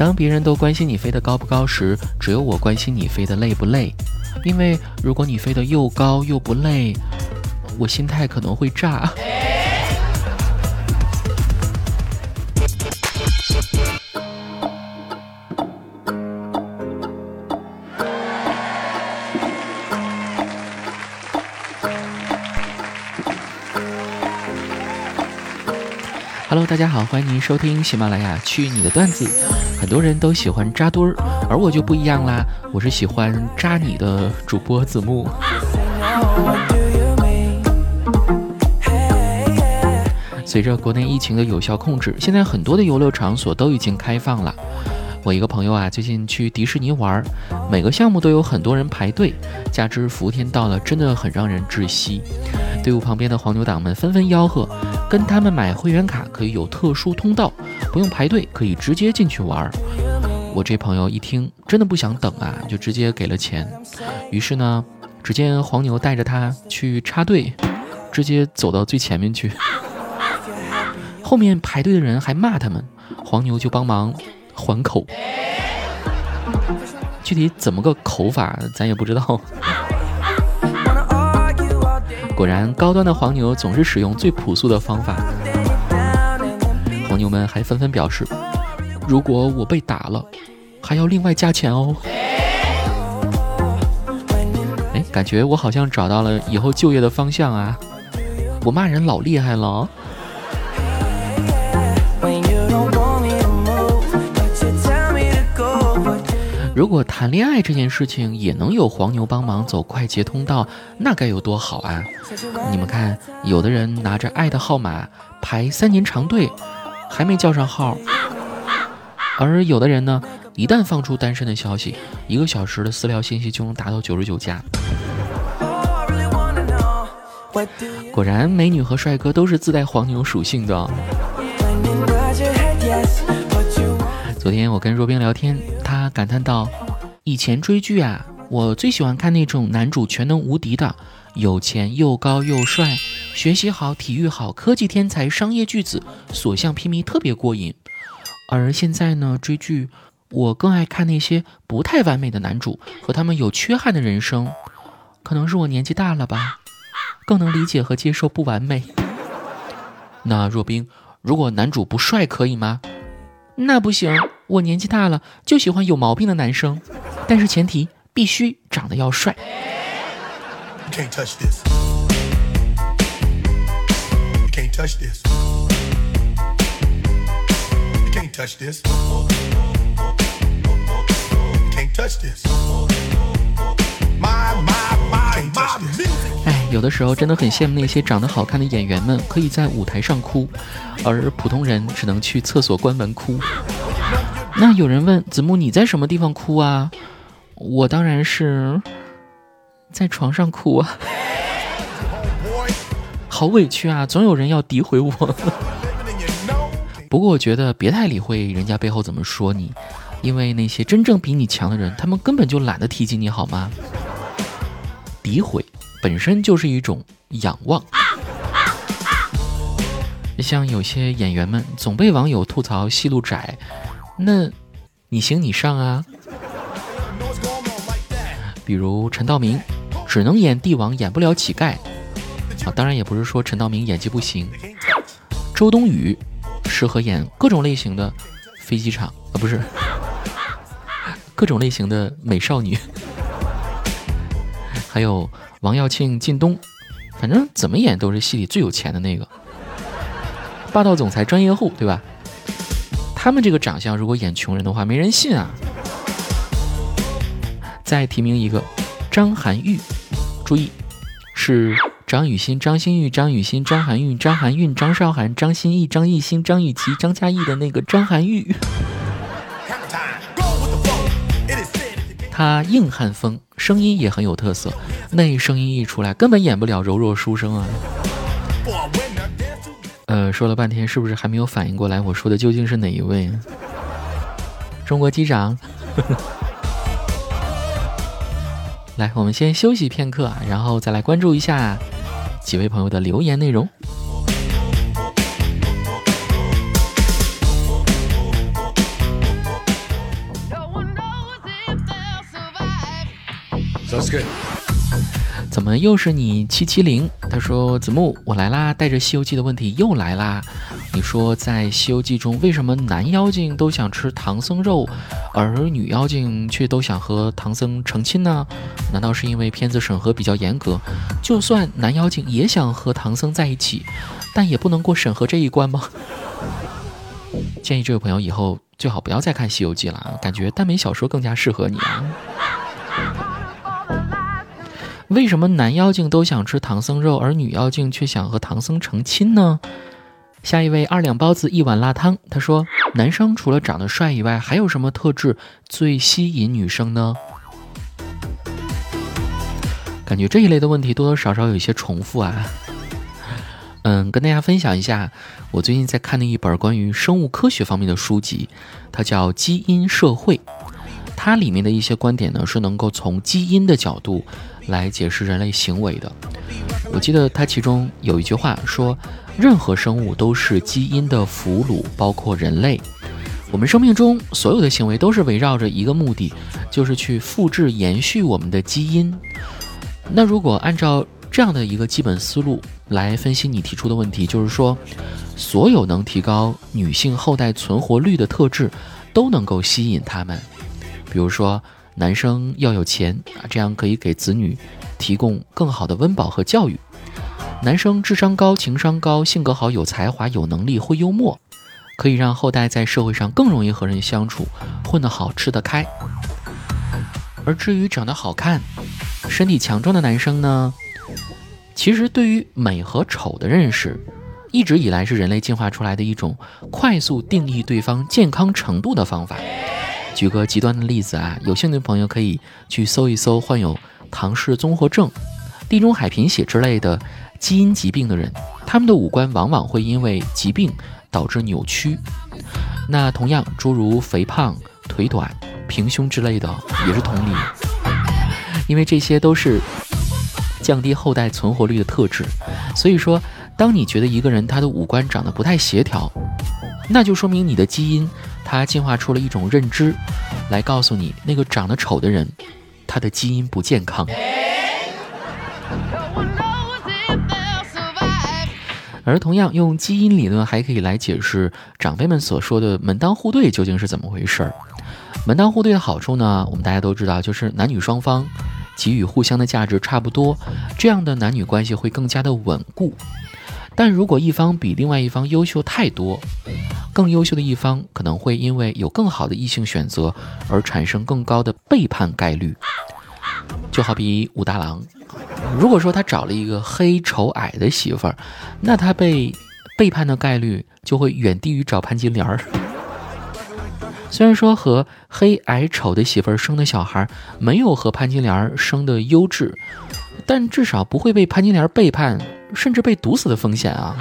当别人都关心你飞得高不高时，只有我关心你飞得累不累。因为如果你飞得又高又不累，我心态可能会炸。Hello，大家好，欢迎您收听喜马拉雅去你的段子。很多人都喜欢扎堆儿，而我就不一样啦，我是喜欢扎你的主播子木。随着国内疫情的有效控制，现在很多的游乐场所都已经开放了。我一个朋友啊，最近去迪士尼玩，每个项目都有很多人排队，加之伏天到了，真的很让人窒息。队伍旁边的黄牛党们纷纷吆喝。跟他们买会员卡可以有特殊通道，不用排队，可以直接进去玩。我这朋友一听，真的不想等啊，就直接给了钱。于是呢，只见黄牛带着他去插队，直接走到最前面去。后面排队的人还骂他们，黄牛就帮忙还口。具体怎么个口法，咱也不知道。果然，高端的黄牛总是使用最朴素的方法。黄牛们还纷纷表示，如果我被打了，还要另外加钱哦。哎，感觉我好像找到了以后就业的方向啊！我骂人老厉害了。如果谈恋爱这件事情也能有黄牛帮忙走快捷通道，那该有多好啊！你们看，有的人拿着爱的号码排三年长队，还没叫上号；而有的人呢，一旦放出单身的消息，一个小时的私聊信息就能达到九十九加。果然，美女和帅哥都是自带黄牛属性的。昨天我跟若冰聊天，感叹道：“以前追剧啊，我最喜欢看那种男主全能无敌的，有钱又高又帅，学习好，体育好，科技天才，商业巨子，所向披靡，特别过瘾。而现在呢，追剧，我更爱看那些不太完美的男主和他们有缺憾的人生。可能是我年纪大了吧，更能理解和接受不完美。那若冰，如果男主不帅可以吗？”那不行，我年纪大了，就喜欢有毛病的男生，但是前提必须长得要帅。哎有的时候真的很羡慕那些长得好看的演员们，可以在舞台上哭，而普通人只能去厕所关门哭。那有人问子木你在什么地方哭啊？我当然是在床上哭啊，好委屈啊！总有人要诋毁我。不过我觉得别太理会人家背后怎么说你，因为那些真正比你强的人，他们根本就懒得提及你好吗？诋毁。本身就是一种仰望，像有些演员们总被网友吐槽戏路窄，那你行你上啊。比如陈道明，只能演帝王，演不了乞丐啊。当然也不是说陈道明演技不行。周冬雨适合演各种类型的飞机场啊，不是 各种类型的美少女。还有。王耀庆、靳东，反正怎么演都是戏里最有钱的那个，霸道总裁、专业户，对吧？他们这个长相，如果演穷人的话，没人信啊。再提名一个张含韵，注意，是张雨欣、张馨予、张雨欣、张含韵、张含韵、张韶涵、张歆艺、张艺兴、张雨绮、张嘉译的那个张含韵。他硬汉风，声音也很有特色。那声音一出来，根本演不了柔弱书生啊。呃，说了半天，是不是还没有反应过来？我说的究竟是哪一位？中国机长。来，我们先休息片刻，然后再来关注一下几位朋友的留言内容。So good，怎么又是你？七七零。他说子木，我来啦，带着《西游记》的问题又来啦。你说在《西游记》中，为什么男妖精都想吃唐僧肉，而女妖精却都想和唐僧成亲呢？难道是因为片子审核比较严格？就算男妖精也想和唐僧在一起，但也不能过审核这一关吗？建议这位朋友以后最好不要再看《西游记》了，感觉耽美小说更加适合你啊。为什么男妖精都想吃唐僧肉，而女妖精却想和唐僧成亲呢？下一位二两包子一碗辣汤，他说：男生除了长得帅以外，还有什么特质最吸引女生呢？感觉这一类的问题多多少少有一些重复啊。嗯，跟大家分享一下，我最近在看的一本关于生物科学方面的书籍，它叫《基因社会》。它里面的一些观点呢，是能够从基因的角度来解释人类行为的。我记得它其中有一句话说：“任何生物都是基因的俘虏，包括人类。我们生命中所有的行为都是围绕着一个目的，就是去复制、延续我们的基因。”那如果按照这样的一个基本思路来分析你提出的问题，就是说，所有能提高女性后代存活率的特质都能够吸引他们。比如说，男生要有钱啊，这样可以给子女提供更好的温饱和教育；男生智商高、情商高、性格好、有才华、有能力、会幽默，可以让后代在社会上更容易和人相处，混得好、吃得开。而至于长得好看、身体强壮的男生呢，其实对于美和丑的认识，一直以来是人类进化出来的一种快速定义对方健康程度的方法。举个极端的例子啊，有兴趣的朋友可以去搜一搜患有唐氏综合症、地中海贫血之类的基因疾病的人，他们的五官往往会因为疾病导致扭曲。那同样，诸如肥胖、腿短、平胸之类的也是同理，因为这些都是降低后代存活率的特质。所以说，当你觉得一个人他的五官长得不太协调，那就说明你的基因。它进化出了一种认知，来告诉你那个长得丑的人，他的基因不健康。而同样用基因理论还可以来解释长辈们所说的门当户对究竟是怎么回事儿。门当户对的好处呢，我们大家都知道，就是男女双方给予互相的价值差不多，这样的男女关系会更加的稳固。但如果一方比另外一方优秀太多，更优秀的一方可能会因为有更好的异性选择而产生更高的背叛概率。就好比武大郎，如果说他找了一个黑丑矮的媳妇儿，那他被背叛的概率就会远低于找潘金莲儿。虽然说和黑矮丑的媳妇儿生的小孩没有和潘金莲儿生的优质，但至少不会被潘金莲背叛。甚至被毒死的风险啊！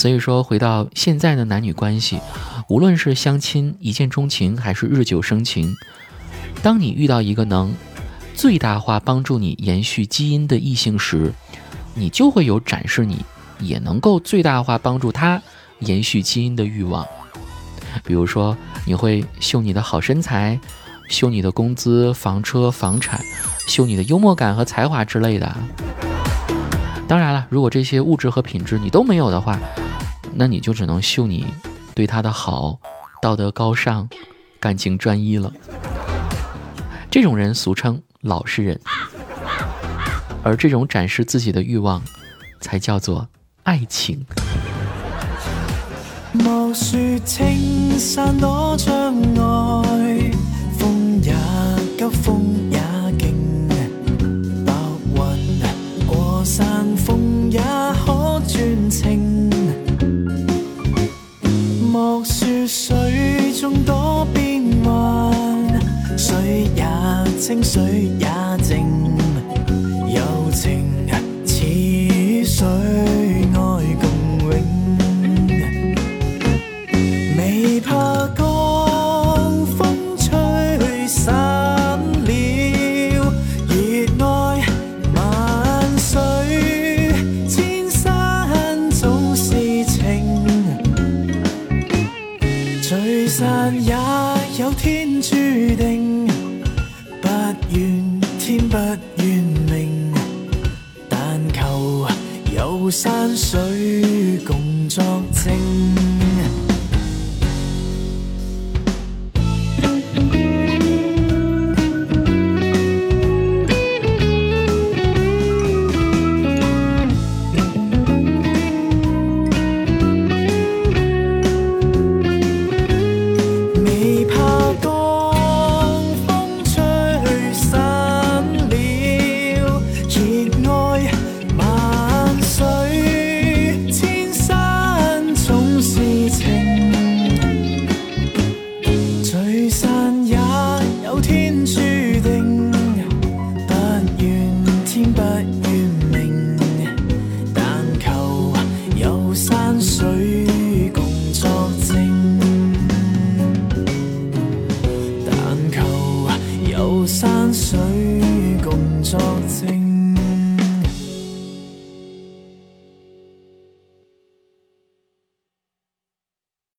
所以说，回到现在的男女关系，无论是相亲、一见钟情，还是日久生情，当你遇到一个能最大化帮助你延续基因的异性时，你就会有展示你也能够最大化帮助他延续基因的欲望。比如说，你会秀你的好身材。秀你的工资、房车、房产，秀你的幽默感和才华之类的。当然了，如果这些物质和品质你都没有的话，那你就只能秀你对他的好、道德高尚、感情专一了。这种人俗称老实人，而这种展示自己的欲望，才叫做爱情。也急，风也，清，水也水共作证。